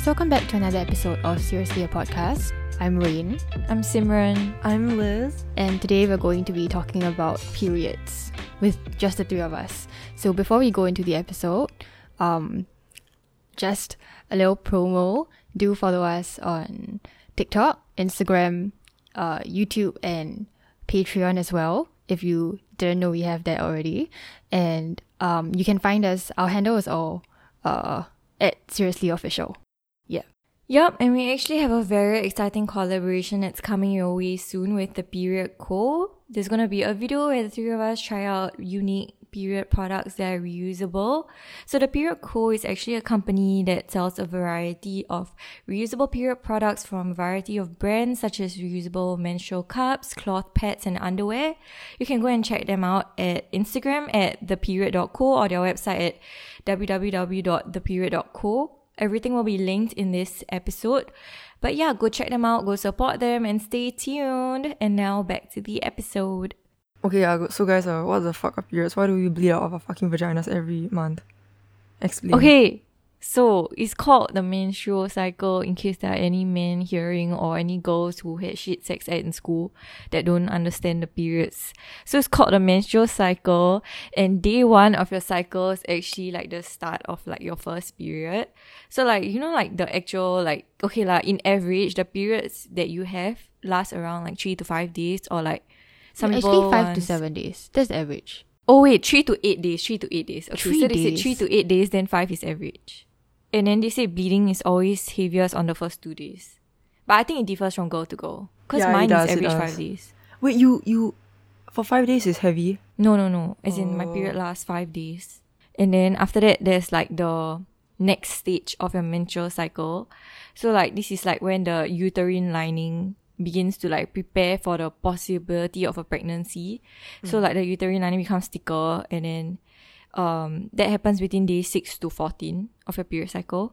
guys, welcome back to another episode of Seriously a Podcast. I'm Rain, I'm Simran. I'm Liz. and today we're going to be talking about periods with just the three of us. So before we go into the episode, um, just a little promo. Do follow us on TikTok, Instagram, uh, YouTube, and Patreon as well. If you didn't know we have that already, and um, you can find us. Our handle is all uh at Seriously Official. Yup, and we actually have a very exciting collaboration that's coming your way soon with the Period Co. There's gonna be a video where the three of us try out unique period products that are reusable. So the Period Co is actually a company that sells a variety of reusable period products from a variety of brands such as reusable menstrual cups, cloth pads, and underwear. You can go and check them out at Instagram at theperiod.co or their website at www.theperiod.co. Everything will be linked in this episode. But yeah, go check them out, go support them, and stay tuned. And now back to the episode. Okay, so guys, uh, what the fuck are periods? Why do we bleed out of our fucking vaginas every month? Explain. Okay, so it's called the menstrual cycle in case there are any men hearing or any girls who had shit sex ed in school that don't understand the periods. So it's called the menstrual cycle and day one of your cycle is actually like the start of like your first period. So like, you know, like the actual like, okay like in average, the periods that you have last around like three to five days or like some Actually, five to seven days. That's the average. Oh wait, three to eight days. Three to eight days. Okay, Three so they say days. three to eight days, then five is average. And then they say bleeding is always heaviest on the first two days. But I think it differs from girl to girl. Because Yeah, mine does, is average five days. Wait, you you for five days is heavy. No, no, no. As in my Oh. period lasts five days. And then after that there's like the next stage of your menstrual cycle. So like this is like when the uterine lining begins to like prepare for the possibility of a pregnancy. So like the uterine lining becomes thicker and then um that happens between day 6 to 14 of your period cycle.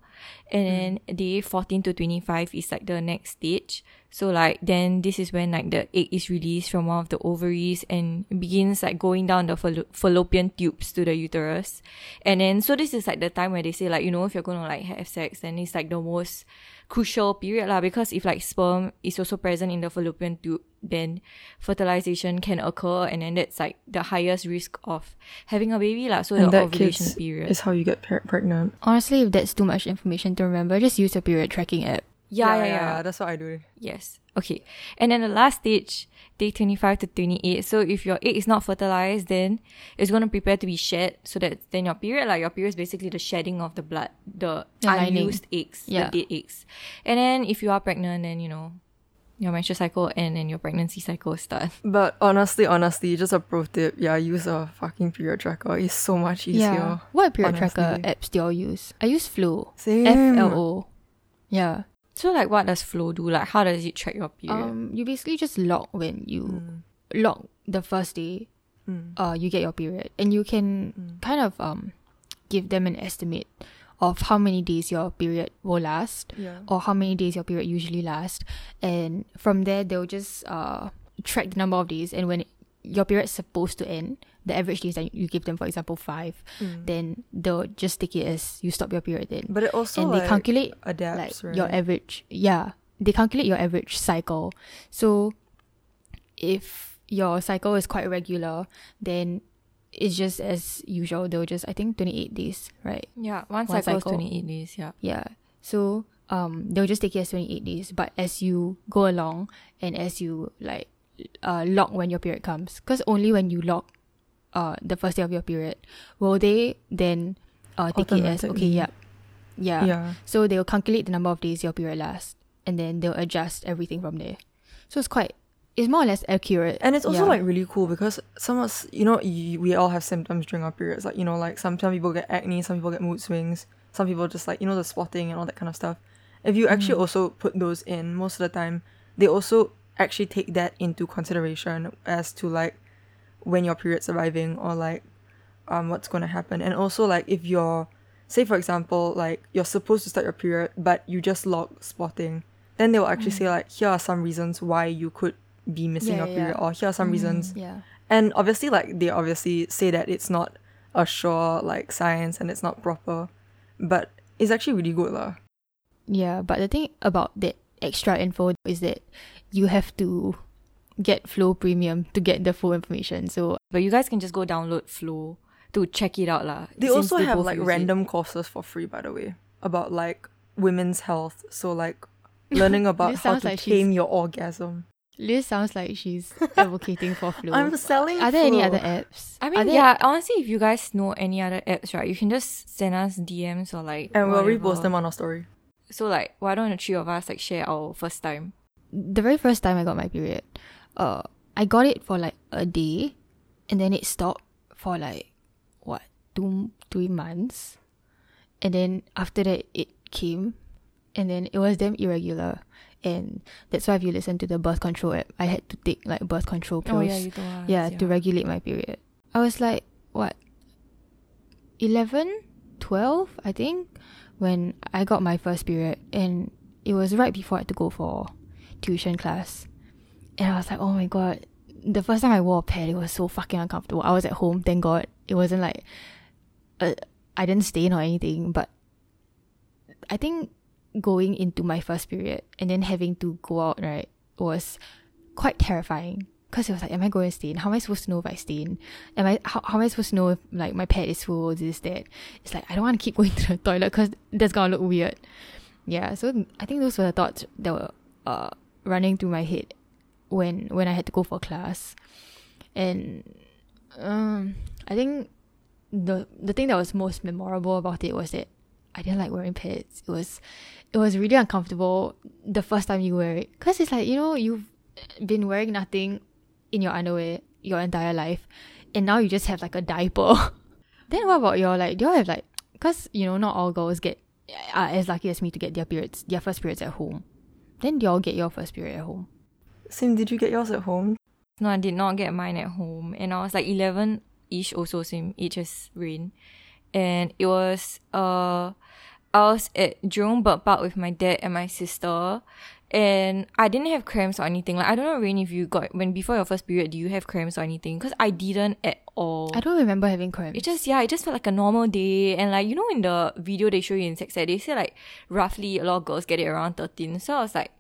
And mm. then day 14 to 25 is like the next stage. So like then this is when like the egg is released from one of the ovaries and begins like going down the fallo- fallopian tubes to the uterus. And then so this is like the time where they say like you know if you're gonna like have sex then it's like the most crucial period lah because if like sperm is also present in the fallopian tube then fertilization can occur and then that's like the highest risk of having a baby lah so and the that ovulation period is how you get pre- pregnant. Honestly, if that's too much information to remember, just use a period tracking app. Yeah yeah, yeah. That's what I do. Yes. Okay. And then the last stage, day 25 to 28. So if your egg is not fertilized, then it's going to prepare to be shed. So that then your period, like your period is basically the shedding of the blood, the, The lining. unused eggs, Yeah. the dead eggs. And then if you are pregnant, then, you know, your menstrual cycle and then your pregnancy cycle start. But honestly, honestly, just a pro tip. Yeah, use a fucking period tracker. It's so much easier. Yeah. What period tracker apps do y'all use? I use Flo. Same. F L O. Yeah. So like what does Flo do? Like how does it track your period? Um, you basically just log when you log the first day. Mm. Uh, you get your period, and you can kind of um, give them an estimate of how many days your period will last. Yeah. or how many days your period usually lasts and from there they'll just uh track the number of days and when your period's supposed to end the average days that you give them for example five Mm. then they'll just take it as you stop your period then But it also and like, they calculate adapts, like right? your average yeah they calculate your average cycle so if your cycle is quite regular then it's just as usual they'll just i think 28 days right yeah, one, one cycle, cycle. is 28 days. Yeah. yeah. So um they'll just take it as 28 days. But as you go along and as you like uh log when your period comes, because only when you log uh the first day of your period will they then uh take it as okay, yeah. Yeah. yeah. So they'll calculate the number of days your period lasts and then they'll adjust everything from there. So it's quite it's more or less accurate. And it's also Yeah. like really cool because some of us, you know, y- we all have symptoms during our periods. Like, you know, like some, some people get acne, some people get mood swings, some people just like, you know, the spotting and all that kind of stuff. If you actually Mm. also put those in, most of the time, they also actually take that into consideration as to like when your period's arriving or like um what's going to happen. And also like if you're, say for example, like you're supposed to start your period, but you just log spotting, then they will actually say like, here are some reasons why you could be missing Mm. Yeah, your yeah. period or here are some reasons Yeah. and obviously like they obviously say that it's not a sure like science and it's not proper but it's actually really good lah Yeah, but the thing about that extra info is that you have to get Flo Premium to get the full information. So But you guys can just go download Flo to check it out lah. They since also have like use it. random courses for free, by the way, about like women's health. So like learning about how sounds to like she's- tame your orgasm. Liz sounds like she's advocating for Flo. I'm selling. Are there any other apps? I Are mean, there- yeah, honestly, if you guys know any other apps, right, you can just send us DMs or like. And we'll repost them on our story. So, like, why don't the three of us like share our first time? the very first time I got my period, uh, I got it for like a day, and then it stopped for like what two three months, and then after that it came, and then it was damn irregular, and that's why if you listen to the birth control app, I had to take like birth control pills, Oh yeah, you told us. yeah, to regulate my period. I was like what 11, 12, I think, when I got my first period, and it was right before I had to go for tuition class. And I was like, oh my god. The first time I wore a pad, it was so fucking uncomfortable. I was at home, thank god. It wasn't like, uh, I didn't stain or anything, but I think going into my first period and then having to go out, right, was quite terrifying. Because it was like, am I going to stain? How am I supposed to know if I stain? Am I, how, how am I supposed to know if like my pad is full, this, is that? It's like, I don't want to keep going to the toilet because that's to look weird. Yeah, so I think those were the thoughts that were uh, running through my head when when I had to go for class, and um, I think the the thing that was most memorable about it was that I didn't like wearing pads. It was it was really uncomfortable the first time you wear it because it's like you know you've been wearing nothing in your underwear your entire life, and now you just have like a diaper. then what about your like? Do you have like? Because you know not all girls get are as lucky as me to get their periods, their first periods at home. Then do y'all get your first period at home? Sim, did you get yours at home? No, I did not get mine at home, and I was like eleven ish, also same age as Rain, and it was uh, I was at Jurong Bird Park with my dad and my sister, and I didn't have cramps or anything. Like I don't know, Rain, if you got when before your first period, do you have cramps or anything? Because I didn't at all. I don't remember having cramps. It just yeah, it just felt like a normal day, and like you know in the video they show you in sex ed, they say like roughly a lot of girls get it around thirteen. So I was like,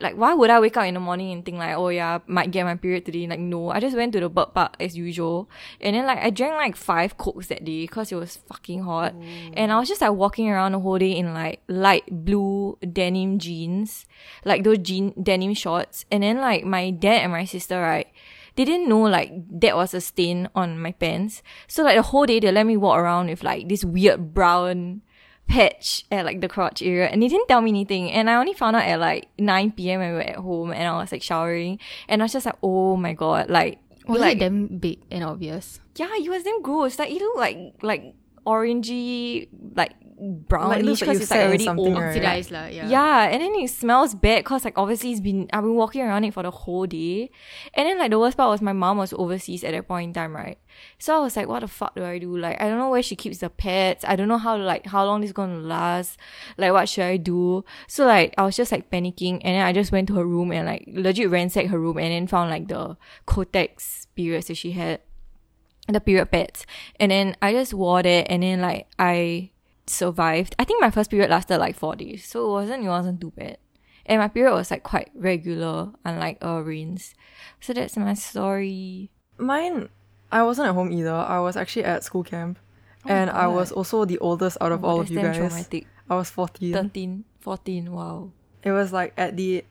like why would I wake up in the morning and think like oh yeah might get my period today? Like no, I just went to the bird park as usual, and then like I drank like five cokes that day because it was fucking hot, and I was just like walking around the whole day in like light blue denim jeans, like those jean denim shorts, and then like my dad and my sister right they didn't know like that was a stain on my pants. So like the whole day they let me walk around with like this weird brown patch at like the crotch area and they didn't tell me anything and I only found out at like 9 p.m. when we were at home and I was like showering and I was just like oh my god like was like it damn big and obvious? yeah it was damn gross like it looked like like orangey like brownish Like, it like because it's like already something, old right? Oxidized lah, yeah. yeah, and then it smells bad because like obviously it's been I've been walking around it for the whole day, and then like the worst part was my mom was overseas at that point in time, right? So I was like, what the fuck do I do? Like I don't know where she keeps the pets. I don't know how like how long this is gonna last. Like what should I do? So like I was just like panicking, and then I just went to her room and like legit ransacked her room, and then found like the Kotex periods that she had the period pads. And then I just wore that and then like I survived. I think my first period lasted like four days. So it wasn't it wasn't too bad. And my period was like quite regular, unlike uh Rain's. So that's my story. Mine, I wasn't at home either. I was actually at school camp. Oh and I was also the oldest out of Oh, all of you guys. traumatic. I was 14. 13, 14, wow. It was like at the,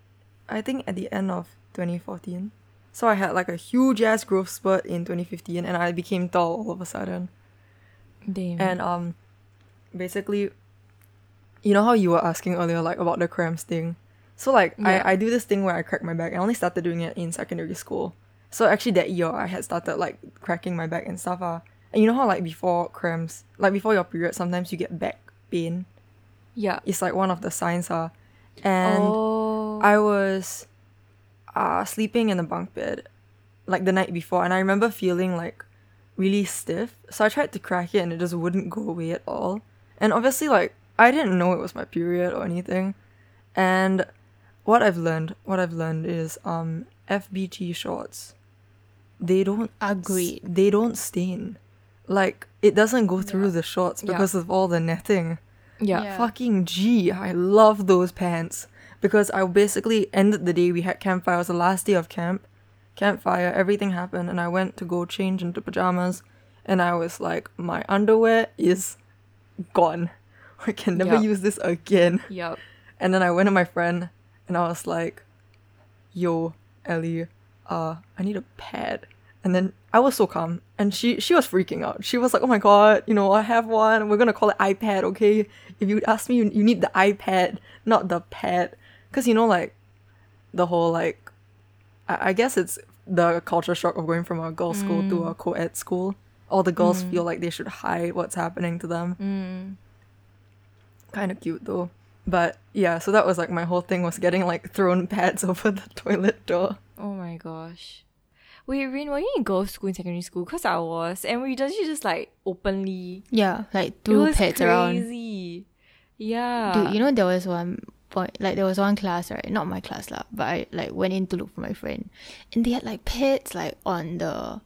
I think at the end of 2014. So I had like a huge ass growth spurt in 2015 and I became tall all of a sudden. Damn. And um, basically, you know how you were asking earlier like about the cramps thing. So like Yeah. I, I do this thing where I crack my back. I only started doing it in secondary school. So actually that year I had started like cracking my back and stuff. Uh. And you know how like before cramps, like before your period, sometimes you get back pain. yeah. It's like one of the signs. Uh. And oh. I was uh, sleeping in the bunk bed like the night before, and I remember feeling like really stiff. So I tried to crack it, and it just wouldn't go away at all. And obviously, like I didn't know it was my period or anything. And what I've learned, what I've learned is um FBT shorts. They don't agree. They don't stain. Like it doesn't go through the shorts Yeah. because of all the netting. Yeah. Yeah. Fucking I love those pants. Because I basically ended the day we had campfire. It was the last day of camp. Campfire, everything happened, and I went to go change into pajamas. And I was like, my underwear is gone. I can never Yup. use this again. Yep. And then I went to my friend and I was like, yo, Ellie, uh, I need a pad. And then I was so calm. And she she was freaking out. She was like, oh my god, you know, I have one. We're gonna call it iPad, okay? If you ask me, you, you need the iPad, not the pad. Because, you know, like, the whole, like, I, I guess it's the culture shock of going from a girls' school to a co ed school. All the girls feel like they should hide what's happening to them Mm. kind of cute though. But yeah, so that was like my whole thing was getting like thrown pads over the toilet door. Oh my gosh. Wait, Rin, were you in girls' school in secondary school? Cause I was, and we just you just like openly Yeah, like it threw was pads around. crazy. Yeah. Dude, you know there was one point like there was one class, right? Not my class lah, but I like went in to look for my friend. And they had like pads like on the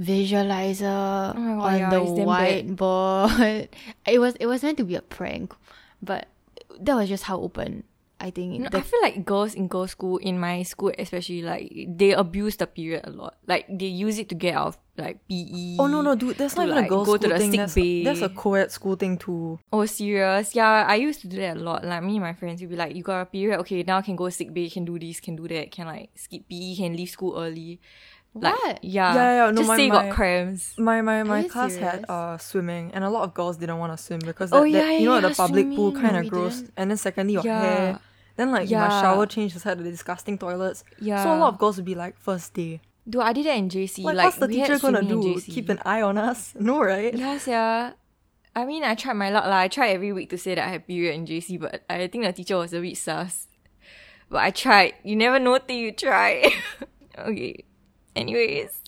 visualizer Oh God, on yeah, the it's damn bad. whiteboard. it was it was meant to be a prank, but that was just how open I think No, the I feel like girls in girls' school, in my school especially, like they abuse the period a lot. Like they use it to get out of like PE. Oh no no dude, that's not even a like, girls' go school to the thing. That's, bay. that's a co-ed school thing too. Oh, serious? Yeah, I used to do that a lot. Like me and my friends would be like, "You got a period? Okay, now can go sick bay, can do this, can do that, can like skip PE, can leave school early." Like, What? Yeah, Yeah, yeah, no, Just my- say you my- got cramps. My my my class serious? had uh swimming, and a lot of girls didn't want to swim because Oh, that, that- yeah, you know yeah, the public pool kind of we gross. didn't. And then secondly your Yeah. hair. Then like my Yeah. shower change just had the disgusting toilets. Yeah. So a lot of girls would be like first day. Do I did that in JC. Like, like what's the we teacher gonna do? JC. Keep an eye on us? No, right? Yes, yeah. I mean, I tried my luck lah. I tried every week to say that I had period in JC, but I think the teacher was a bit sus. But I tried. You never know till you try. okay. Anyways.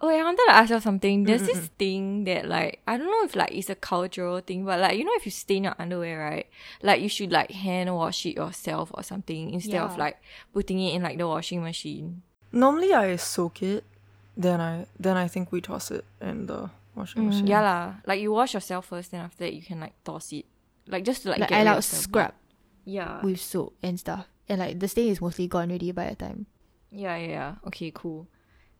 Oh, I wanted to ask you something. There's this thing that like I don't know if like it's a cultural thing, but like you know if you stain your underwear, right? Like you should like hand wash it yourself or something instead of like putting it in like the washing machine. Normally I soak it, then I then I think we toss it in the washing machine. Mm, Yeah lah. Like you wash yourself first, then after that you can like toss it. Like just to like, like get I rid like of the scrub Yeah. with soap and stuff. And like the stain is mostly gone already by the time. Yeah, yeah, yeah. Okay, cool.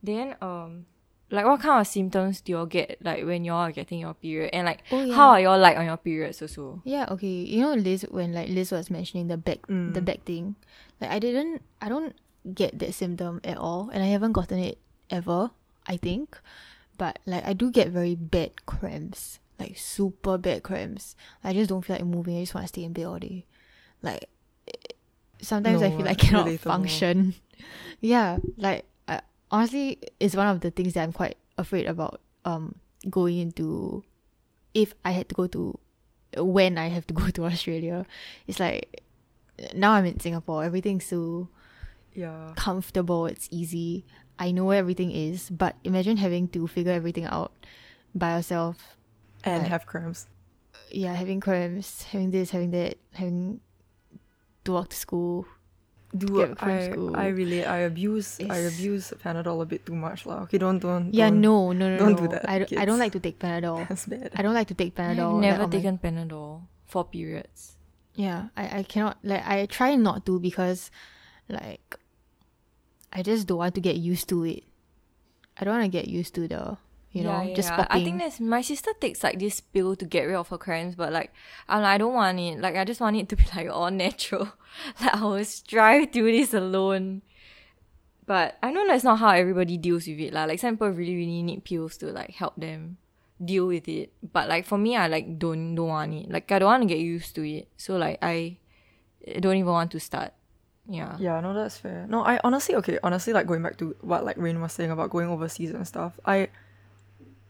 Then um like what kind of symptoms do you all get like when you all are getting your period? And like Oh, yeah. how are you all like on your periods also? Yeah, okay. You know Liz when like Liz was mentioning the back Mm. the back thing. Like I didn't I don't get that symptom at all and I haven't gotten it ever, I think. But like I do get very bad cramps. Like super bad cramps. I just don't feel like moving. I just want to stay in bed all day. Like eh, sometimes I feel like I cannot relatable. function. yeah, like I, honestly it's one of the things that I'm quite afraid about um going into if I had to go to when I have to go to Australia. It's like now I'm in Singapore, everything's so Yeah. comfortable, it's easy. I know where everything is, but imagine having to figure everything out by yourself. And Right. have cramps. Yeah, having cramps, having this, having that, having to walk to school. Dude, get from I, school. I relate. I abuse I abuse Panadol a bit too much lah. Okay, don't don't. Yeah, don't. no, no, no, don't no. do that, I, don't, I don't like to take Panadol. That's bad. I don't like to take Panadol. I've like, never on my- taken Panadol for periods. Yeah, I, I cannot like I try not to because like I just don't want to get used to it. I don't want to get used to the you know just I popping. think that's my sister takes like this pill to get rid of her cramps, but like I'm I don't want it. Like I just want it to be like all natural. like I will strive to do this alone. But I know that's not how everybody deals with it. Like, like some people really, really need pills to like help them deal with it. But like for me I like don't don't want it. Like I don't want to get used to it. So like I don't even want to start. Yeah. Yeah, no, that's fair. No, I honestly okay, honestly like going back to what like Rain was saying about going overseas and stuff. I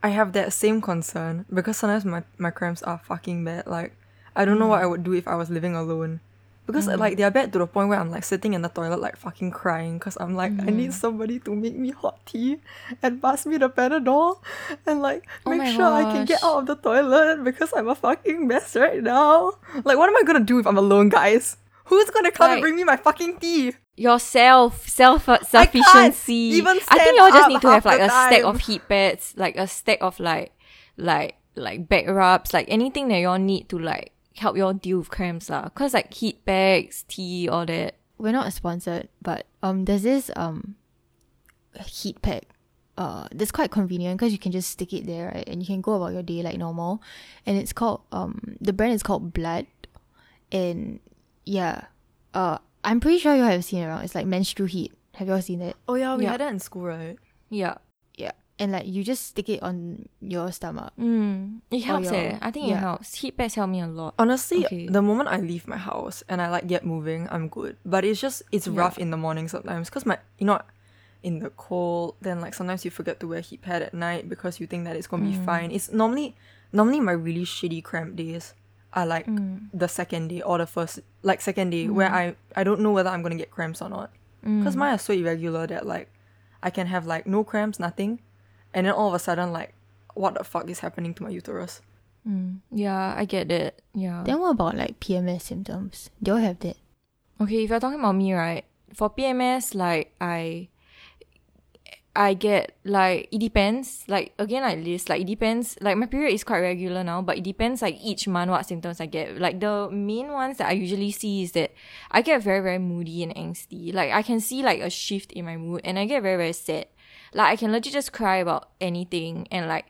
I have that same concern because sometimes my, my cramps are fucking bad. Like I don't know what I would do if I was living alone. Because mm. like they're bad to the point where I'm like sitting in the toilet like fucking crying because I'm like I need mm. somebody to make me hot tea and pass me the Panadol and like Oh make sure I can get out of the toilet because I'm a fucking mess right now. Like what am I gonna do if I'm alone, guys? Who's gonna come and bring me my fucking tea? yourself self sufficiency even i think you all just need to have like the a stack of heat pads like a stack of like like like back rubs like anything that you all need to like help you all deal with cramps lah. Cause like heat packs, tea, all that. We're not sponsored, but um, there's this um heat pack. Uh, that's quite convenient because you can just stick it there, right? And you can go about your day like normal. And it's called um, the brand is called Blood, and yeah, uh, I'm pretty sure you have seen it around. It's like menstrual heat. Have you all seen it? Oh yeah, we Yeah. had that in school, right? Yeah. Yeah, and like you just stick it on your stomach. Mm, it helps your- eh. I think it helps. Heat packs help me a lot. Honestly, Okay. the moment I leave my house and I like get moving, I'm good. But it's just it's Yeah. rough in the morning sometimes because my you know in the cold then like sometimes you forget to wear heat pad at night because you think that it's gonna be fine. It's normally normally my really shitty cramp days are like mm. the second day or the first like second day where mm. I I don't know whether I'm gonna get cramps or not mm. because mine are so irregular that like I can have like no cramps nothing and then all of a sudden like what the fuck is happening to my uterus Mm, yeah, I get that. Yeah. Then what about like PMS symptoms? Do you all have that? Okay, if you're talking about me, right? For PMS, like I I get like it depends. Like again like this, like it depends like my period is quite regular now, but it depends like each month what symptoms I get. Like the main ones that I usually see is that I get very, very moody and angsty. Like I can see like a shift in my mood and I get very, very sad. Like I can legit just cry about anything and like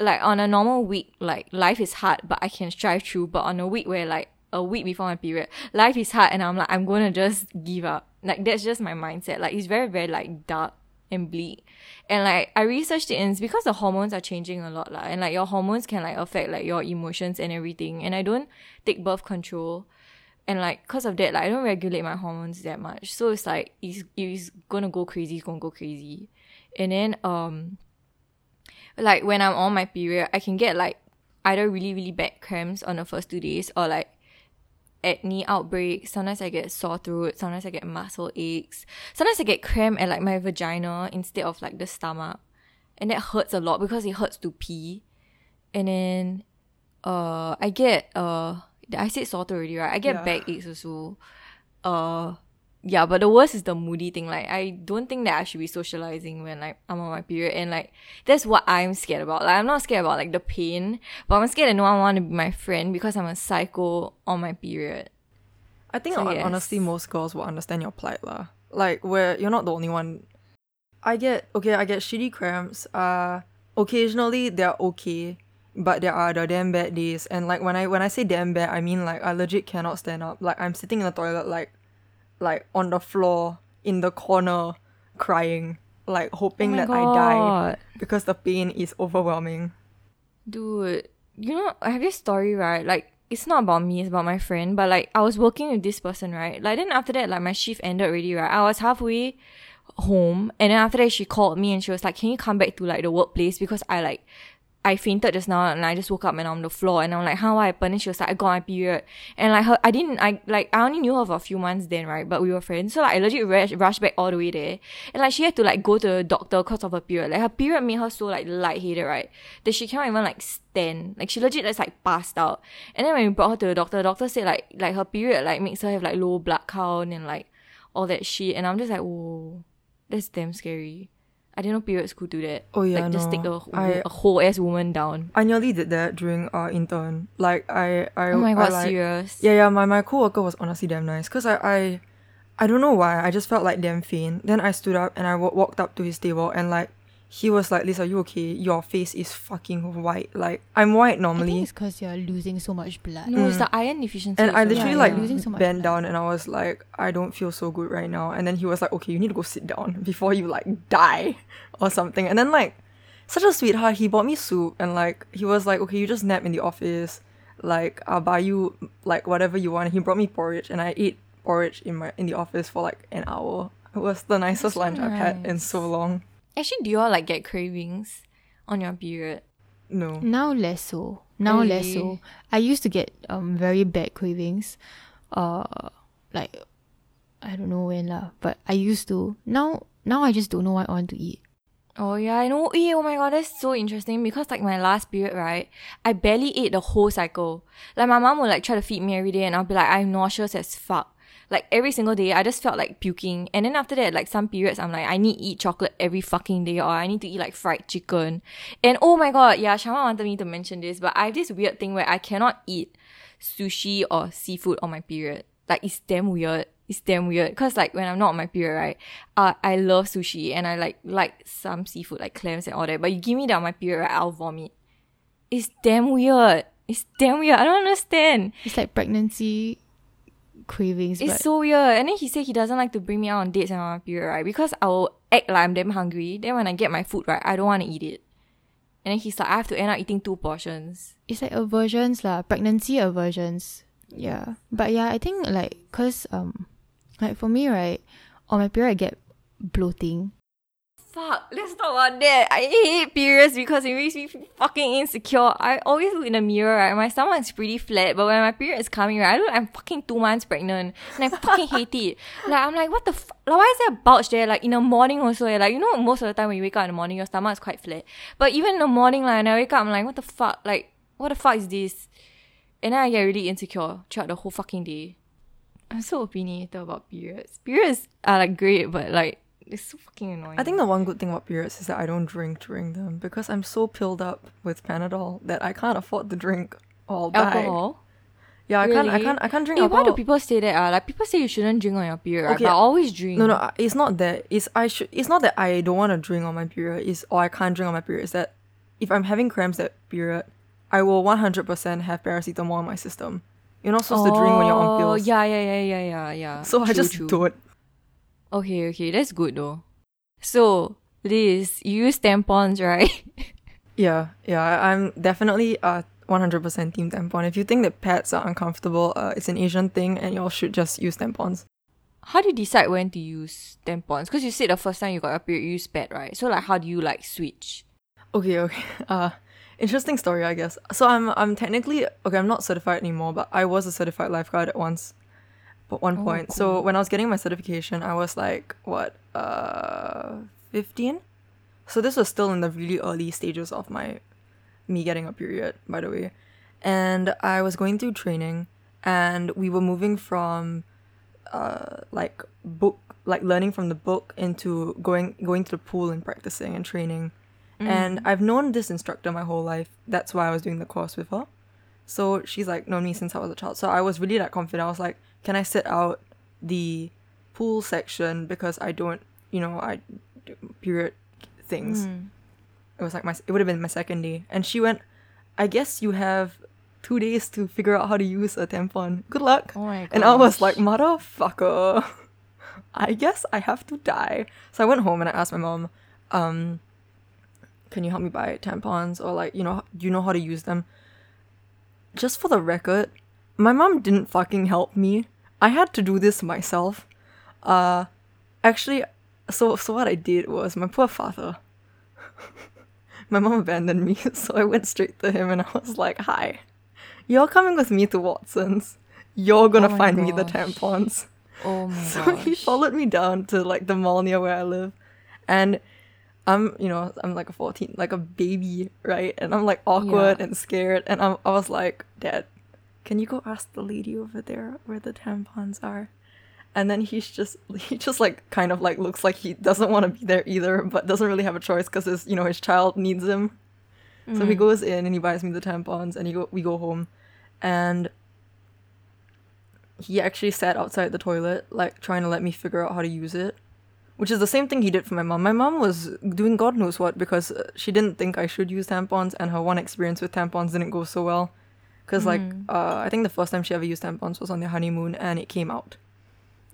like on a normal week, like life is hard, but I can strive through. But on a week where like a week before my period, life is hard, and I'm like I'm gonna just give up. Like that's just my mindset. Like it's very very like dark and bleak, and like I researched it, and it's because the hormones are changing a lot, lah. And like your hormones can like affect like your emotions and everything. And I don't take birth control. And like, cause of that, like I don't regulate my hormones that much. So it's like, it's, it's gonna go crazy, it's gonna go crazy. And then, um, like when I'm on my period, I can get like either really, really bad cramps on the first two days or like acne outbreaks. Sometimes I get sore throat. Sometimes I get muscle aches. Sometimes I get cramp at like my vagina instead of like the stomach. And that hurts a lot because it hurts to pee. And then uh I get uh I said sore throat already, right? I get Yeah. back aches also. Uh yeah, but the worst is the moody thing. Like I don't think that I should be socializing when like I'm on my period and like that's what I'm scared about. Like I'm not scared about like the pain, but I'm scared that no one want to be my friend because I'm a psycho on my period. I think So yes. honestly most girls will understand your plight lah. Like where you're not the only one. I get okay, I get shitty cramps. Uh occasionally they're okay, but there are the damn bad days. And like when I when I say damn bad, I mean like I legit cannot stand up. Like I'm sitting in the toilet like like on the floor in the corner crying, like hoping oh that I die because the pain is overwhelming. Dude, you know, I have this story, right? Like, it's not about me, it's about my friend. But like, I was working with this person, right? Like, then after that, like, my shift ended already, right? I was halfway home, and then after that, she called me and she was like, "Can you come back to like the workplace because I like." I fainted just now and I just woke up and I'm on the floor and I'm like, how what happened? And she was like, I got my period. And like her, I didn't, I like, I only knew her for a few months then, right? But we were friends. So like, I legit rush, rushed back all the way there. And like, she had to like go to the doctor because of her period. Like, her period made her so like lightheaded, right? That she cannot even like stand. Like, she legit just like passed out. And then when we brought her to the doctor, the doctor said like, like her period like makes her have like low blood count and like all that shit. And I'm just like, whoa, that's damn scary. I didn't know periods could do that. Oh, yeah, like just no. take a, I- a whole ass woman down. I nearly did that during our intern. Like I I Oh my I, god, like, serious? Yeah, yeah, my, my coworker was honestly damn nice because I, I I don't know why I just felt like damn faint. Then I stood up and I w- walked up to his table and like he was like, "Lisa, you okay? Your face is fucking white. Like I'm white normally. I think normally." it's because you're losing so much blood. No, it's the iron deficiency. Mm. And I also. literally Yeah, like yeah. Losing so much bent blood. down and I was like, I don't feel so good right now. And then he was like, okay, you need to go sit down before you like die or something. And then like, such a sweetheart, he bought me soup and like he was like, okay, you just nap in the office. Like I'll buy you like whatever you want. He brought me porridge and I ate porridge in my in the office for like an hour. It was the nicest so lunch I've had in so long. Actually, do you all like get cravings on your period? No. Now less so. Now less so. I used to get um very bad cravings. Uh like I don't know when lah, but I used to. Now now I just don't know what I want to eat. Oh yeah, I know. Eh, oh my god, that's so interesting because like my last period, right? I barely ate the whole cycle. Like my mom would like try to feed me every day, and I'll be like, I'm nauseous as fuck. Like every single day, I just felt like puking. And then after that, like some periods, I'm like, I need to eat chocolate every fucking day, or I need to eat like fried chicken. And oh my god, yeah, Shama wanted me to mention this, but I have this weird thing where I cannot eat sushi or seafood on my period. Like it's damn weird. It's damn weird. Cause like when I'm not on my period, right, uh, I love sushi and I like like some seafood like clams and all that. But you give me that on my period, right, I'll vomit. It's damn weird. It's damn weird. I don't understand. It's like pregnancy cravings. It's so weird. And then he said he doesn't like to bring me out on dates and on my period, right? Because I will act like I'm damn hungry. Then when I get my food, right, I don't want to eat it. And then he's like, I have to end up eating two portions. it's like aversions lah, pregnancy aversions. Yeah, but yeah, I think like cause um, like for me right, on my period I get bloating. Fuck, let's talk about that. I hate periods because it makes me fucking insecure. I always look in the mirror, right? My stomach is pretty flat, but when my period is coming, right, I look like I'm fucking two months pregnant. And I fucking hate it. Like, I'm like, what the fuck? Like, why is there a bulge there? Like, in the morning also, eh? like, you know, most of the time when you wake up in the morning, your stomach is quite flat. But even in the morning, like, when I wake up, I'm like, what the fuck? Like, what the fuck is this? And then I get really insecure throughout the whole fucking day. I'm so opinionated about periods. Periods are like great, but like, it's so fucking annoying. I think the one good thing about periods is that I don't drink during them because I'm so pilled up with Panadol that I can't afford to drink all day. alcohol. Yeah, I can't. I can't. I can't drink Hey, why do people say that? Uh? Like people say you shouldn't drink on your period, right? Okay, but I always drink. No, no, I- it's not that. It's I should. It's not that I don't want to drink on my period. Is or I can't drink on my period. Is that if I'm having cramps that period, I will 100% have paracetamol in my system. You're not supposed to drink when you're on Oh, pills. Yeah, yeah, yeah, yeah, yeah, yeah. So I just true. don't. Okay, okay, that's good though. So, Liz, you use tampons, right? Yeah, yeah. I'm definitely uh 100% team tampon. If you think that pads are uncomfortable, uh, it's an Asian thing, and y'all should just use tampons. how do you decide when to use tampons? Because you said the first time you got your period, you use pad, right? So, like, how do you like switch? Okay, okay. Uh interesting story, I guess. So I'm I'm technically okay, I'm not certified anymore, but I was a certified lifeguard at once. At one Oh, point. So when I was getting my certification, I was like what, uh 15? So this was still in the really early stages of my me getting a period, by the way. And I was going through training and we were moving from uh like book like learning from the book into going going to the pool and practicing and training. And I've known this instructor my whole life. That's why I was doing the course with her. So she's like known me since I was a child. So I was really like confident. I was like, can I sit out the pool section because I don't, you know, I do period things. It was like my it would have been my second day. And she went, I guess you have two days to figure out how to use a tampon. Good luck. Oh my And I was like, motherfucker. I guess I have to die. So I went home and I asked my mom, um, can you help me buy tampons or like, you know, do you know how to use them? Just for the record, my mom didn't fucking help me. I had to do this myself. Uh actually so so what I did was my poor father. my mom abandoned me, so I went straight to him and I was like, "Hi. You're coming with me to Watsons. You're to Oh find me the tampons." Oh my So he followed me down to like the mall near where I live. And I'm, you know, I'm like a 14, like a baby, right? And I'm like awkward Yeah. and scared. And I'm, I was like, Dad, can you go ask the lady over there where the tampons are? And then he's just, he just like kind of like looks like he doesn't want to be there either, but doesn't really have a choice because his, you know, his child needs him. So Mm. he goes in and he buys me the tampons and he go, we go home. And he actually sat outside the toilet, like trying to let me figure out how to use it. Which is the same thing he did for my mom. My mom was doing God knows what because uh, she didn't think I should use tampons, and her one experience with tampons didn't go so well. Because, like, uh, I think the first time she ever used tampons was on their honeymoon and it came out.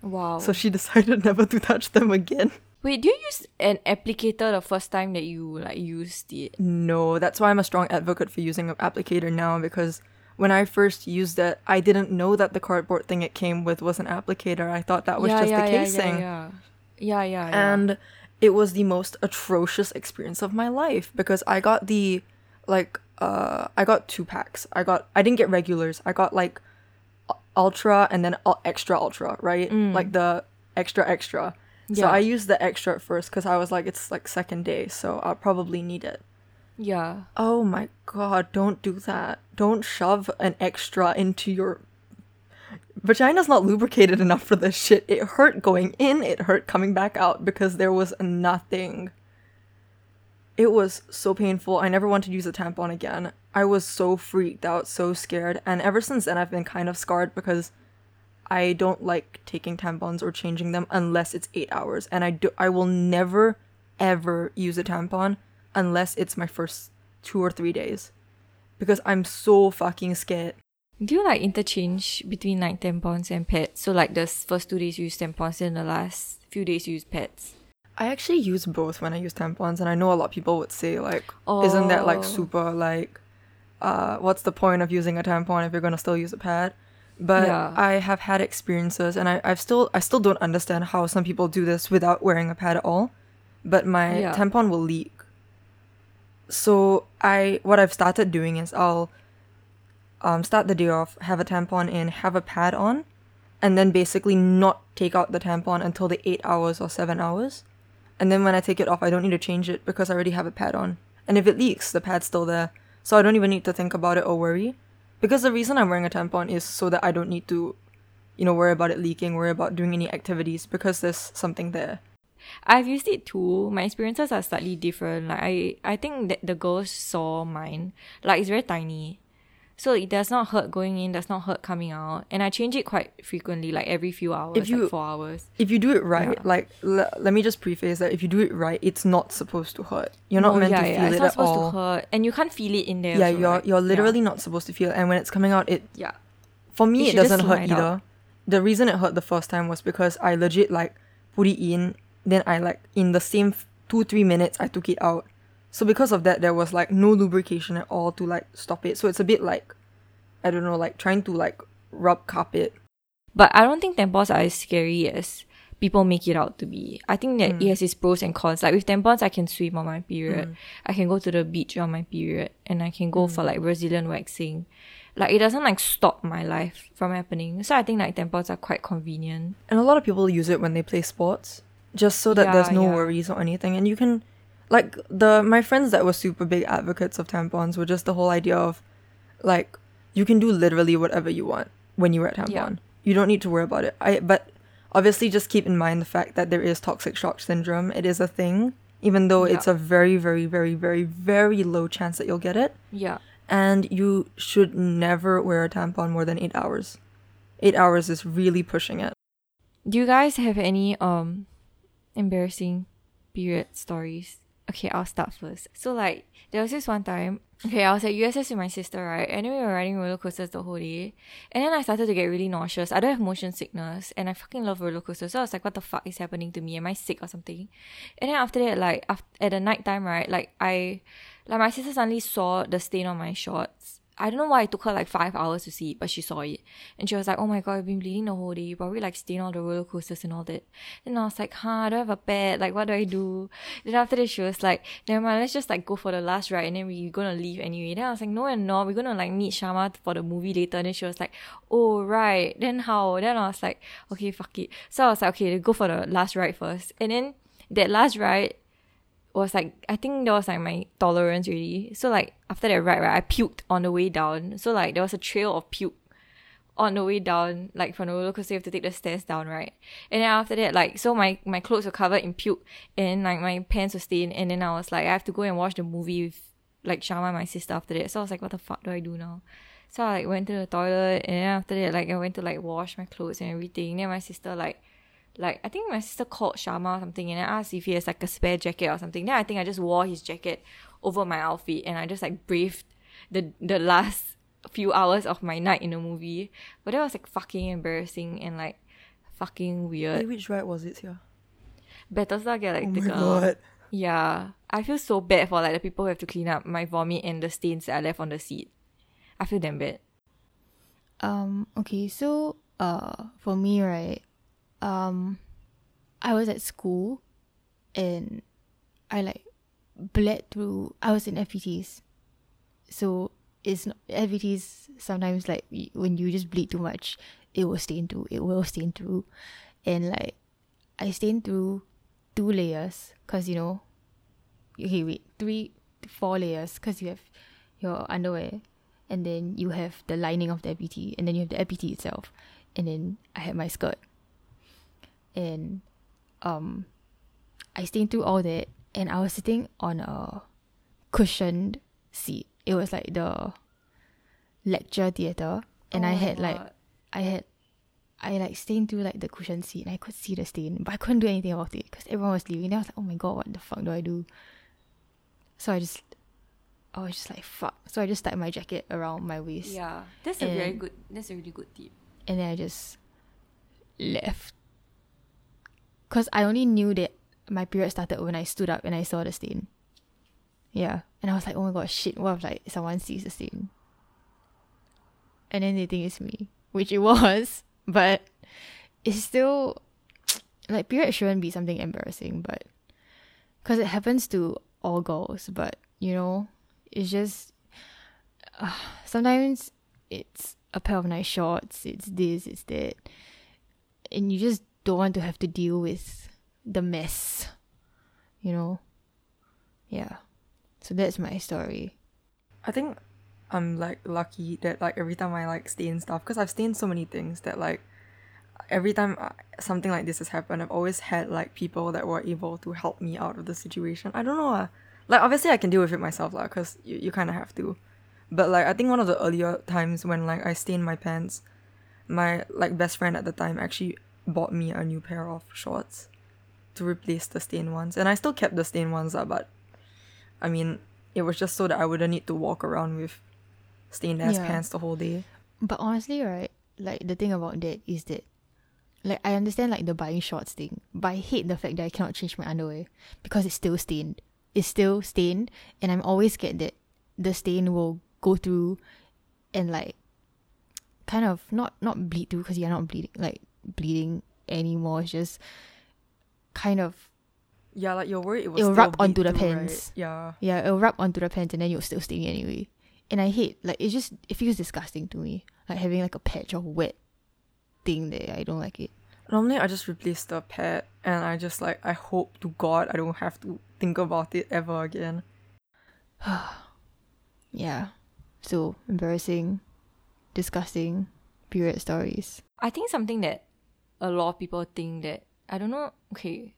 Wow. So she decided never to touch them again. Wait, do you use an applicator the first time that you like used it? No, that's why I'm a strong advocate for using an applicator now because when I first used it, I didn't know that the cardboard thing it came with was an applicator. I thought that was yeah, just yeah, the yeah, casing. Yeah, yeah, yeah, yeah. and it was the most atrocious experience of my life because I got the like uh I got two packs. I got I didn't get regulars. I got like ultra and then extra ultra, right? Like the extra extra. Yeah. So. I used the extra at first cuz I was like it's like second day, so I'll probably need it. yeah. Oh my god, don't do that. Don't shove an extra into your vagina's not lubricated enough for this shit. It hurt going in, it hurt coming back out because there was nothing. It was so painful. I never want to use a tampon again. I was so freaked out, so scared, and ever since then I've been kind of scarred because I don't like taking tampons or changing them unless it's 8 hours and I do I will never ever use a tampon unless it's my first 2 or 3 days because I'm so fucking scared. Do you like interchange between like tampons and pads? So like the first two days you use tampons and the last few days you use pads. I actually use both when I use tampons, and I know a lot of people would say like, oh. "Isn't that Oh. like super like, uh, what's the point of using a tampon if you're gonna still use a pad?" But Yeah. I have had experiences, and I I've still I still don't understand how some people do this without wearing a pad at all. But my Yeah. tampon will leak. So I what I've started doing is I'll um start the day off, have a tampon in, have a pad on, and then basically not take out the tampon until the eight hours or seven hours. And then when I take it off, I don't need to change it because I already have a pad on. And if it leaks, the pad's still there. So I don't even need to think about it or worry. Because the reason I'm wearing a tampon is so that I don't need to, you know, worry about it leaking, worry about doing any activities because there's something there. I've used it too. My experiences are slightly different. Like I, I think that the girls saw mine. Like it's very tiny. So it does not hurt going in, does not hurt coming out. And I change it quite frequently, like every few hours, If you- like four hours. If you do it right, Yeah. like l- let me just preface that if you do it right, it's not supposed to hurt. You're not No, meant yeah, to yeah, feel it's it not at supposed all. to hurt. And you can't feel it in there. Yeah, also, you're right? you're Yeah. literally not supposed to feel. And when it's coming out, it Yeah. For me, It it, doesn't hurt out. either. The reason it hurt the first time was because I legit like put it in, then I like in the same f- two three minutes I took it out. So because of that, there was like no lubrication at all to like stop it. So it's a bit like, I don't know, like trying to like rub carpet. But I don't think tampons are as scary as people make it out to be. I think that Mm. it has its pros and cons. Like with tampons, I can swim on my period. Mm. I can go to the beach on my period, and I can go for like Brazilian waxing. Like it doesn't like stop my life from happening. So I think like tampons are quite convenient. And a lot of people use it when they play sports, just so that there's no yeah. worries or anything. And you can, like the my friends that were super big advocates of tampons were just the whole idea of, like, you can do literally whatever you want when you wear a tampon. Yeah. You don't need to worry about it. I but obviously just keep in mind the fact that there is toxic shock syndrome. It is a thing, even though it's a very very very very very low chance that you'll get it. Yeah. And you should never wear a tampon more than eight hours. Eight hours is really pushing it. Do you guys have any um embarrassing period stories? Okay, I'll start first. So like there was this one time okay, I was at USS with my sister, right? And then we were riding roller coasters the whole day. And then I started to get really nauseous. I don't have motion sickness and I fucking love roller coasters. So I was like, what the fuck is happening to me? Am I sick or something? And then after that, like at the night time, right, like I like my sister suddenly saw the stain on my shorts. I don't know why it took her like five hours to see it, but she saw it. And she was like, Oh my god, I've been bleeding the whole day. You probably like stain all the roller coasters and all that. Then I was like, huh, I don't have a pet. Like, what do I do? Then after that, she was like, never mind, let's just like go for the last ride and then we're gonna leave anyway. Then I was like, no, we're not. We're gonna like meet Shama for the movie later. And then she was like, oh, right. Then how? Then I was like, okay, fuck it. So I was like, okay, go for the last ride first. And then that last ride, was like I think that was like my tolerance really. So like after that ride, right, I puked on the way down. So like there was a trail of puke on the way down, like from the roller coaster, you have to take the stairs down, right? And then after that, like so my my clothes were covered in puke and like my pants were stained. And then I was like, I have to go and watch the movie with like Shama, my sister, after that. So I was like, what the fuck do I do now? So I like went to the toilet and then after that, like I went to like wash my clothes and everything. Then my sister like like I think my sister called Shama or something and I asked if he has like a spare jacket or something. Then I think I just wore his jacket over my outfit and I just like braved the the last few hours of my night in the movie. But that was like fucking embarrassing and like fucking weird. Wait, which ride was it here? Battlestar Oh Galactica. my god. Yeah. I feel so bad for like the people who have to clean up my vomit and the stains that I left on the seat. I feel damn bad. Um, okay, so uh for me right, um I was at school and I like bled through I was in FBTs. So it's not FBTs sometimes like when you just bleed too much, it will stain through. It will stain through. And like I stained through two layers because you know okay wait three four layers because you have your underwear and then you have the lining of the FBT and then you have the FBT itself and then I had my skirt. And um I stayed through all that and I was sitting on a cushioned seat. It was like the lecture theatre and Oh I had like I had I like stained through like the cushion seat and I could see the stain, but I couldn't do anything about it because everyone was leaving. I was like, oh my god, what the fuck do I do? So I just, I was just like, fuck. So I just tied my jacket around my waist Yeah, that's a very good. That's a really good tip. and then I just left. Cause I only knew that my period started when I stood up and I saw the stain. Yeah, and I was like, oh my god, shit! What if like someone sees the stain? And then they think it's me, which it was, but it's still like period shouldn't be something embarrassing, but because it happens to all girls, but you know, it's just uh, sometimes it's a pair of nice shorts, it's this, it's that, and you just don't want to have to deal with the mess, you know. Yeah, so that's my story. I think I'm like lucky that like every time I like stain stuff because I've stained so many things that like every time uh, something like this has happened, I've always had like people that were able to help me out of the situation. I don't know, uh, like obviously I can deal with it myself lah, cause you, you kind of have to. But like I think one of the earlier times when like I stained my pants, my like best friend at the time actually bought me a new pair of shorts to replace the stained ones, and I still kept the stained ones lah, but I mean it was just so that I wouldn't need to walk around with stained ass Yeah. pants the whole day. But honestly, right, like the thing about that is that, like, I understand like the buying shorts thing, but I hate the fact that I cannot change my underwear because it's still stained. It's still stained, and I'm always scared that the stain will go through and like kind of not not bleed through because you're not bleeding like bleeding anymore. It's just kind of Yeah, like you're worried it will It'll still rub onto the through, pants. Right? Yeah. yeah, it'll rub onto the pants and then you'll still stain it anyway. And I hate like it just it feels disgusting to me. Like having like a patch of wet thing there. I don't like it. Normally I just replace the pad and I just like I hope to God I don't have to think about it ever again. Yeah. So embarrassing, disgusting period stories. I think something that a lot of people think that I don't know. Okay,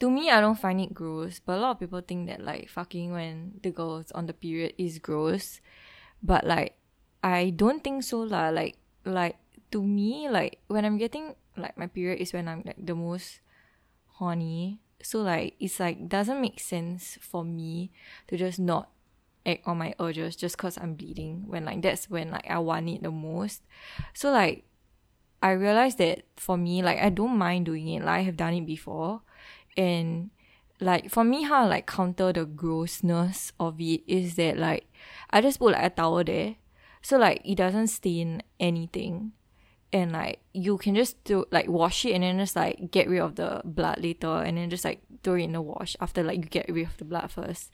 to me, I don't find it gross, but a lot of people think that like fucking when the girl's on the period is gross. But like, I don't think so lah. Like, like to me, like when I'm getting like my period is when I'm like the most horny. So like it's like doesn't make sense for me to just not act on my urges just cause I'm bleeding when like that's when like I want it the most. So like I realized that for me, like I don't mind doing it. Like I have done it before. And like for me how I, like counter the grossness of it is that like I just put like a towel there. So like it doesn't stain anything. And like you can just do like wash it and then just like get rid of the blood later and then just like throw it in the wash after like you get rid of the blood first.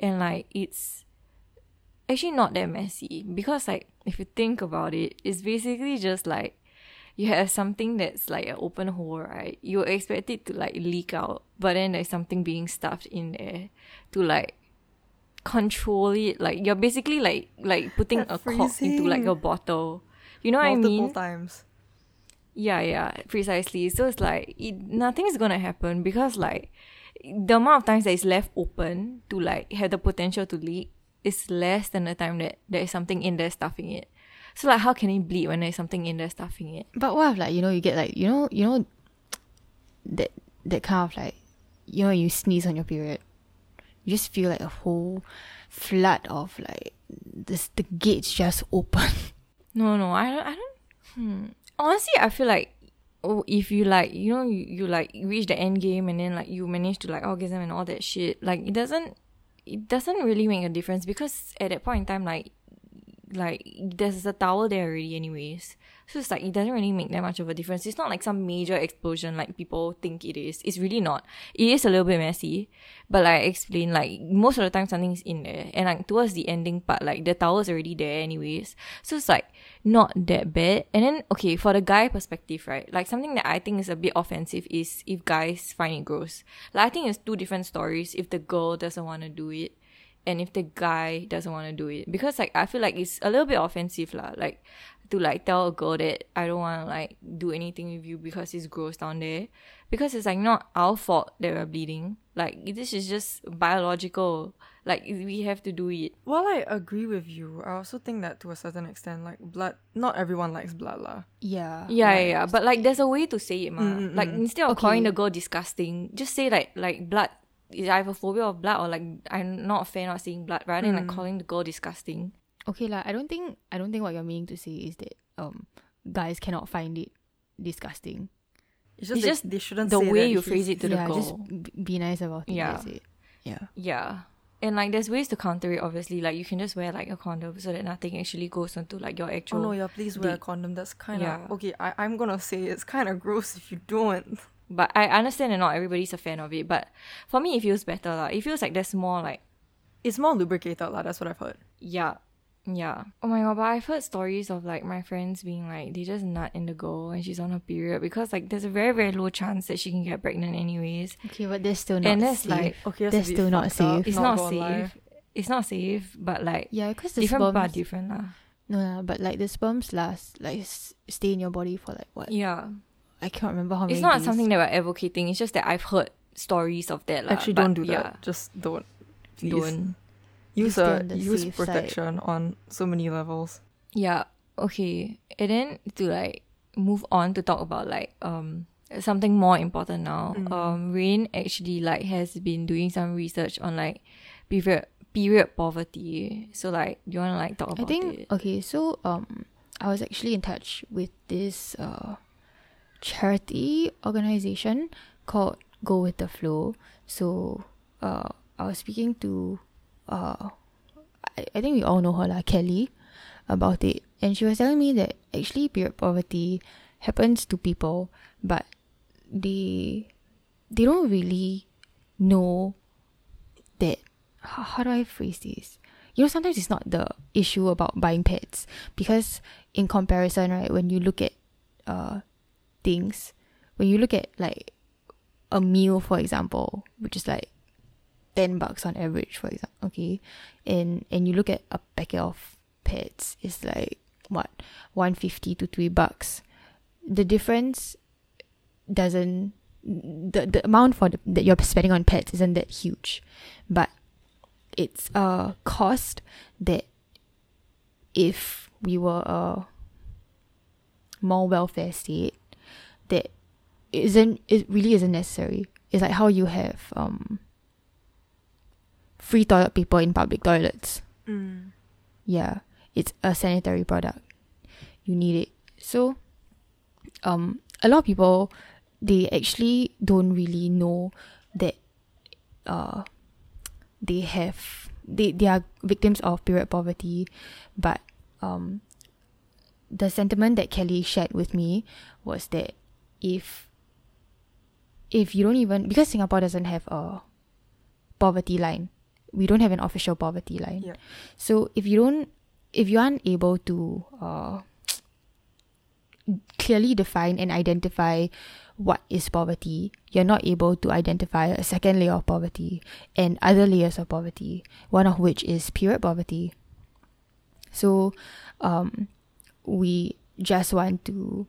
And like it's actually not that messy because like if you think about it, it's basically just like you have something that's like an open hole, right? You expect it to like leak out, but then there's something being stuffed in there to like control it. Like you're basically like like putting That a cork into like a bottle. You know what I mean? Multiple times. Yeah, yeah, precisely. So it's like it, nothing is gonna happen because like the amount of times that it's left open to like have the potential to leak is less than the time that there is something in there stuffing it. So like, how can it bleed when there's something in there stuffing it? But what if like you know you get like you know you know that that kind of like you know you sneeze on your period, you just feel like a whole flood of like this the gates just open. No, no, I don't. I don't. Hmm. Honestly, I feel like oh, if you like, you know, you, you like reach the end game and then like you manage to like orgasm and all that shit. Like it doesn't. It doesn't really make a difference because at that point in time, like, like there's a towel there already, anyways. So it's like it doesn't really make that much of a difference. It's not like some major explosion like people think it is. It's really not. It is a little bit messy, but like I like most of the time something's in there, and like towards the ending part, like the towel's already there, anyways. So it's like not that bad. And then okay, for the guy perspective, right? Like something that I think is a bit offensive is if guys find it gross. Like I think it's two different stories. If the girl doesn't want to do it, and if the guy doesn't want to do it, because like I feel like it's a little bit offensive lah. Like to like tell a girl that I don't want to like do anything with you because it's gross down there. Because it's like not our fault that we're bleeding. Like this is just biological. Like we have to do it. While I agree with you, I also think that to a certain extent, like blood, not everyone likes blood lah. Yeah. Yeah, Right. yeah, yeah. But like there's a way to say it, ma. Mm, mm, Like mm. instead of Okay. calling the girl disgusting, just say like like blood. I have a phobia of blood, or like I'm not a fan of seeing blood, rather than like Mm. calling the girl disgusting. Okay, like I don't think I don't think what you're meaning to say is that um guys cannot find it disgusting. It's just, It's they, just they shouldn't the say way that you phrase it to the girl. just be nice about it. Yeah. It. Yeah. Yeah. And like there's ways to counter it obviously. Like you can just wear like a condom so that nothing actually goes onto like your actual Oh no, yeah, please wear a condom. That's kind of Yeah. okay. I I'm gonna say it's kind of gross if you don't. But I understand that not everybody's a fan of it. But for me it feels better lah. It feels like there's more like It's more lubricated lah. That's what I've heard. Yeah. Yeah. Oh my god, but I've heard stories of like my friends being like they just nut in the girl when she's on her period because like there's a very, very low chance that she can get pregnant anyways. Okay, but that's still not And that's safe. like Okay, That's a bit still not fucked up, safe. it's not, gonna lie. safe. It's not safe, but like yeah, because the different people are sperms. different lah. No, lah, but like the sperms last like stay in your body for like what? Yeah. I can't remember how many. It's not days. something that we're advocating, it's just that I've heard stories of that. lah. Actually, But don't do that. yeah, Just don't. Please. Don't. Use Just a use safe side. protection on so many levels. Yeah. Okay. And then to like move on to talk about like um something more important now. Mm. Um Rain actually like has been doing some research on like period period poverty. So like do you wanna like talk about I think it? okay, so um, I was actually in touch with this uh charity organization called Go with the Flow. So uh, I was speaking to uh, I, I think we all know her lah, Kelly, about it, and she was telling me that actually period poverty happens to people, but they they don't really know that how, how do I phrase this? You know, sometimes it's not the issue about buying pets because in comparison, right, when you look at uh things, when you look at like a meal, for example, which is like ten bucks on average, for example, okay, and and you look at a packet of pets, it's like what one fifty to three bucks. The difference doesn't the the amount for the, that you're spending on pets isn't that huge, but it's a cost that if we were a more welfare state isn't it really isn't necessary. It's like how you have um free toilet paper in public toilets. Mm. Yeah, it's a sanitary product. You need it. So, um, a lot of people they actually don't really know that uh they have they they are victims of period poverty, but um the sentiment that Kelly shared with me was that if if you don't even because Singapore doesn't have a poverty line, we don't have an official poverty line. Yeah. So if you don't, if you aren't able to uh, clearly define and identify what is poverty, you're not able to identify a second layer of poverty and other layers of poverty, one of which is period poverty. So, um, we just want to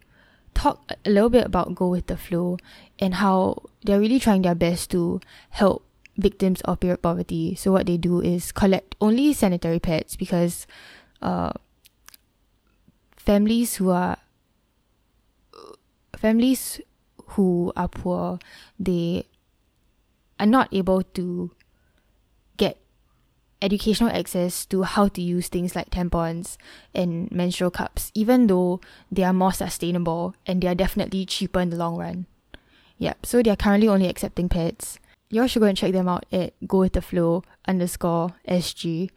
talk a little bit about Go With The Flow and how they're really trying their best to help victims of period poverty. So what they do is collect only sanitary pads because uh, families who are families who are poor, they are not able to educational access to how to use things like tampons and menstrual cups, even though they are more sustainable and they are definitely cheaper in the long run. Yep, so they are currently only accepting pads. You all should go and check them out at go with the flow underscore SG.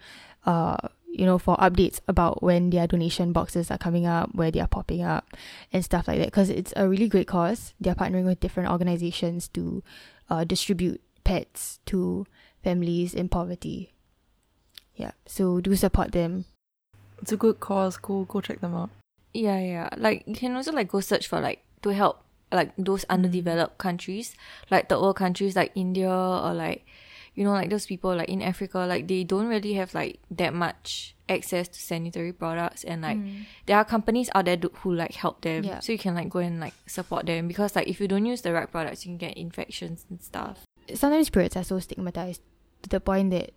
Uh, you know, for updates about when their donation boxes are coming up, where they are popping up, and stuff like that. Because it's a really great cause. They're partnering with different organizations to uh, distribute pets to families in poverty. Yeah, so do support them. It's a good cause. Go go check them out. Yeah, yeah. Like you can also like go search for like to help like those underdeveloped countries, like the old countries like India or like you know, like those people like in Africa, like they don't really have like that much access to sanitary products and like there are companies out there do- who like help them. Yeah. So you can like go and like support them because like if you don't use the right products, you can get infections and stuff. sometimes periods are so stigmatized to the point that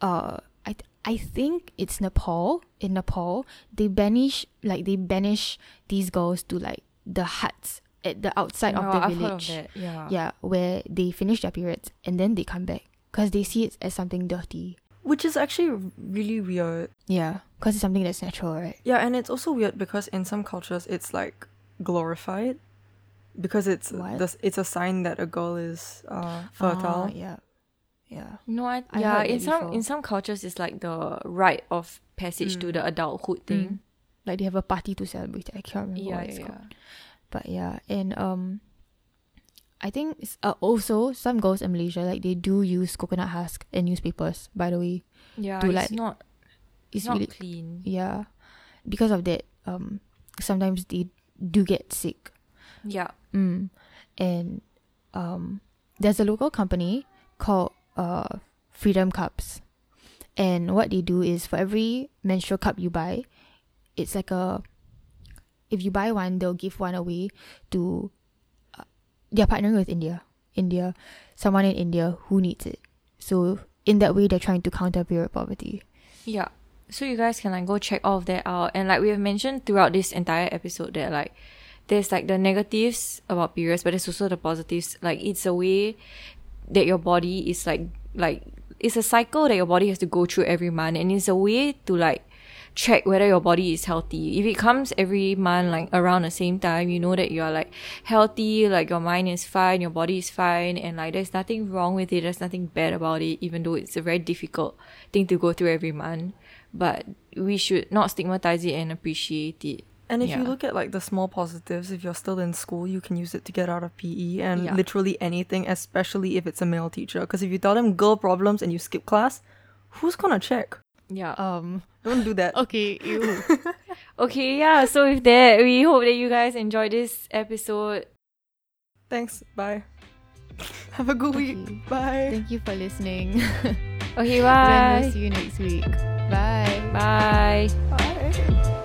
uh I think it's Nepal in Nepal they banish like they banish these girls to like the huts at the outside Oh, of the I've heard of village. Yeah. yeah where they finish their periods and then they come back because they see it as something dirty Which is actually really weird. yeah because it's something that's natural right Yeah, and it's also weird because in some cultures it's like glorified because it's this it's a sign that a girl is uh, fertile. Ah, yeah yeah No, I, yeah. In some before. in some cultures, it's like the rite of passage to Mm. the adulthood thing. like they have a party to celebrate it. I can't remember Yeah, what it's yeah. called. But yeah, and um, I think it's, uh, also some girls in Malaysia like they do use coconut husk and newspapers. By the way, Yeah, To, it's not it's it's not really clean. yeah, because of that um, sometimes they do get sick. Yeah. Mm. And um, there's a local company called uh Freedom Cups, and what they do is for every menstrual cup you buy, it's like a if you buy one, they'll give one away to. Uh, they're partnering with India, India, someone in India who needs it. So in that way, they're trying to counter period poverty. Yeah. So you guys can like go check all of that out. And like we have mentioned throughout this entire episode that like there's like the negatives about periods, but there's also the positives. Like it's a way that your body is like like it's a cycle that your body has to go through every month and it's a way to like check whether your body is healthy. If it comes every month like around the same time, you know that you're like healthy, like your mind is fine, your body is fine, and like there's nothing wrong with it, there's nothing bad about it, even though it's a very difficult thing to go through every month. But we should not stigmatize it and appreciate it. And if Yeah. you look at like the small positives, if you're still in school, you can use it to get out of PE and Yeah. literally anything, especially if it's a male teacher. Because if you tell them girl problems and you skip class, who's gonna check? Yeah. Um. Don't do that. Okay. You. Okay, yeah. So with that, we hope that you guys enjoyed this episode. Thanks. Bye. Have a good week. Bye. Thank you for listening. Okay, bye. we'll see you next week. Bye. Bye. Bye.